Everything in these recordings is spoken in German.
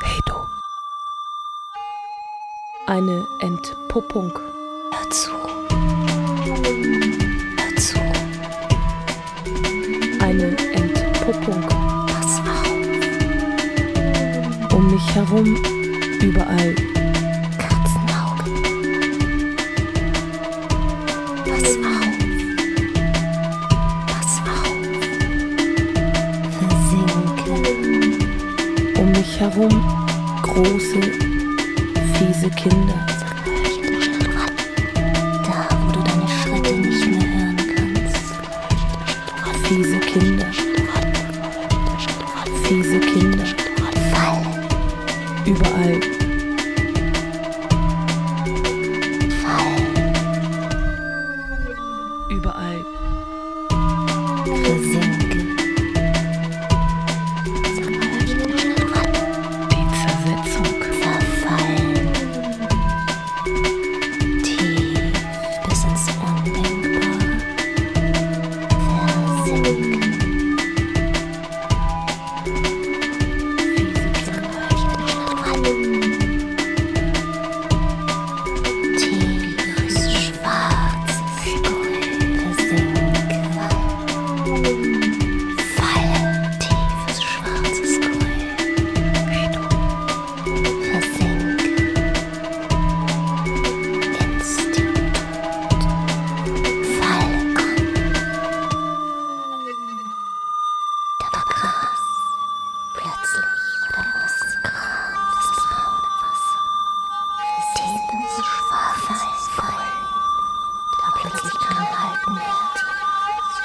Hey du. Eine Entpuppung. Hör zu. Hör zu. Eine Entpuppung. Pass auf. Um mich herum überall. Katzenaugen. Pass auf. Herum große, fiese Kinder.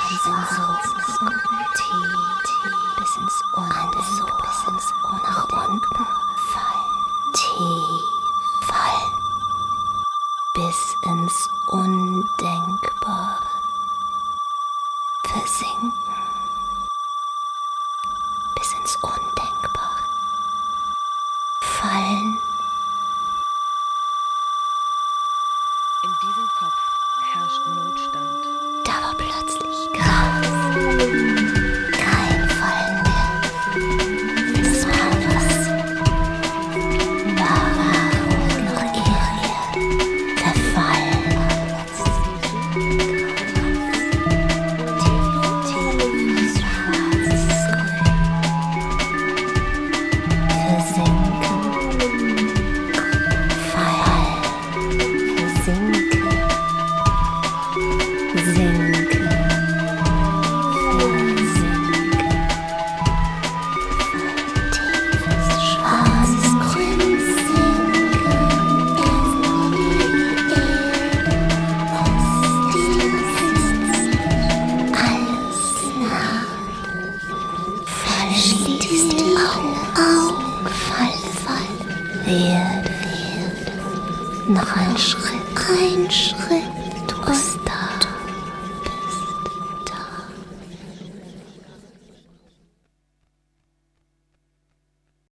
Tief, so tief, bis ins Undenkbare. bis ins Undenkbare. Fall. Tief, fall. Bis ins Undenkbare. Versinken. Bis ins Undenkbare. Fallen. In diesem Kopf herrscht Notstand. Da war plötzlich Werde. Noch ein Schritt, ein Schritt. Da.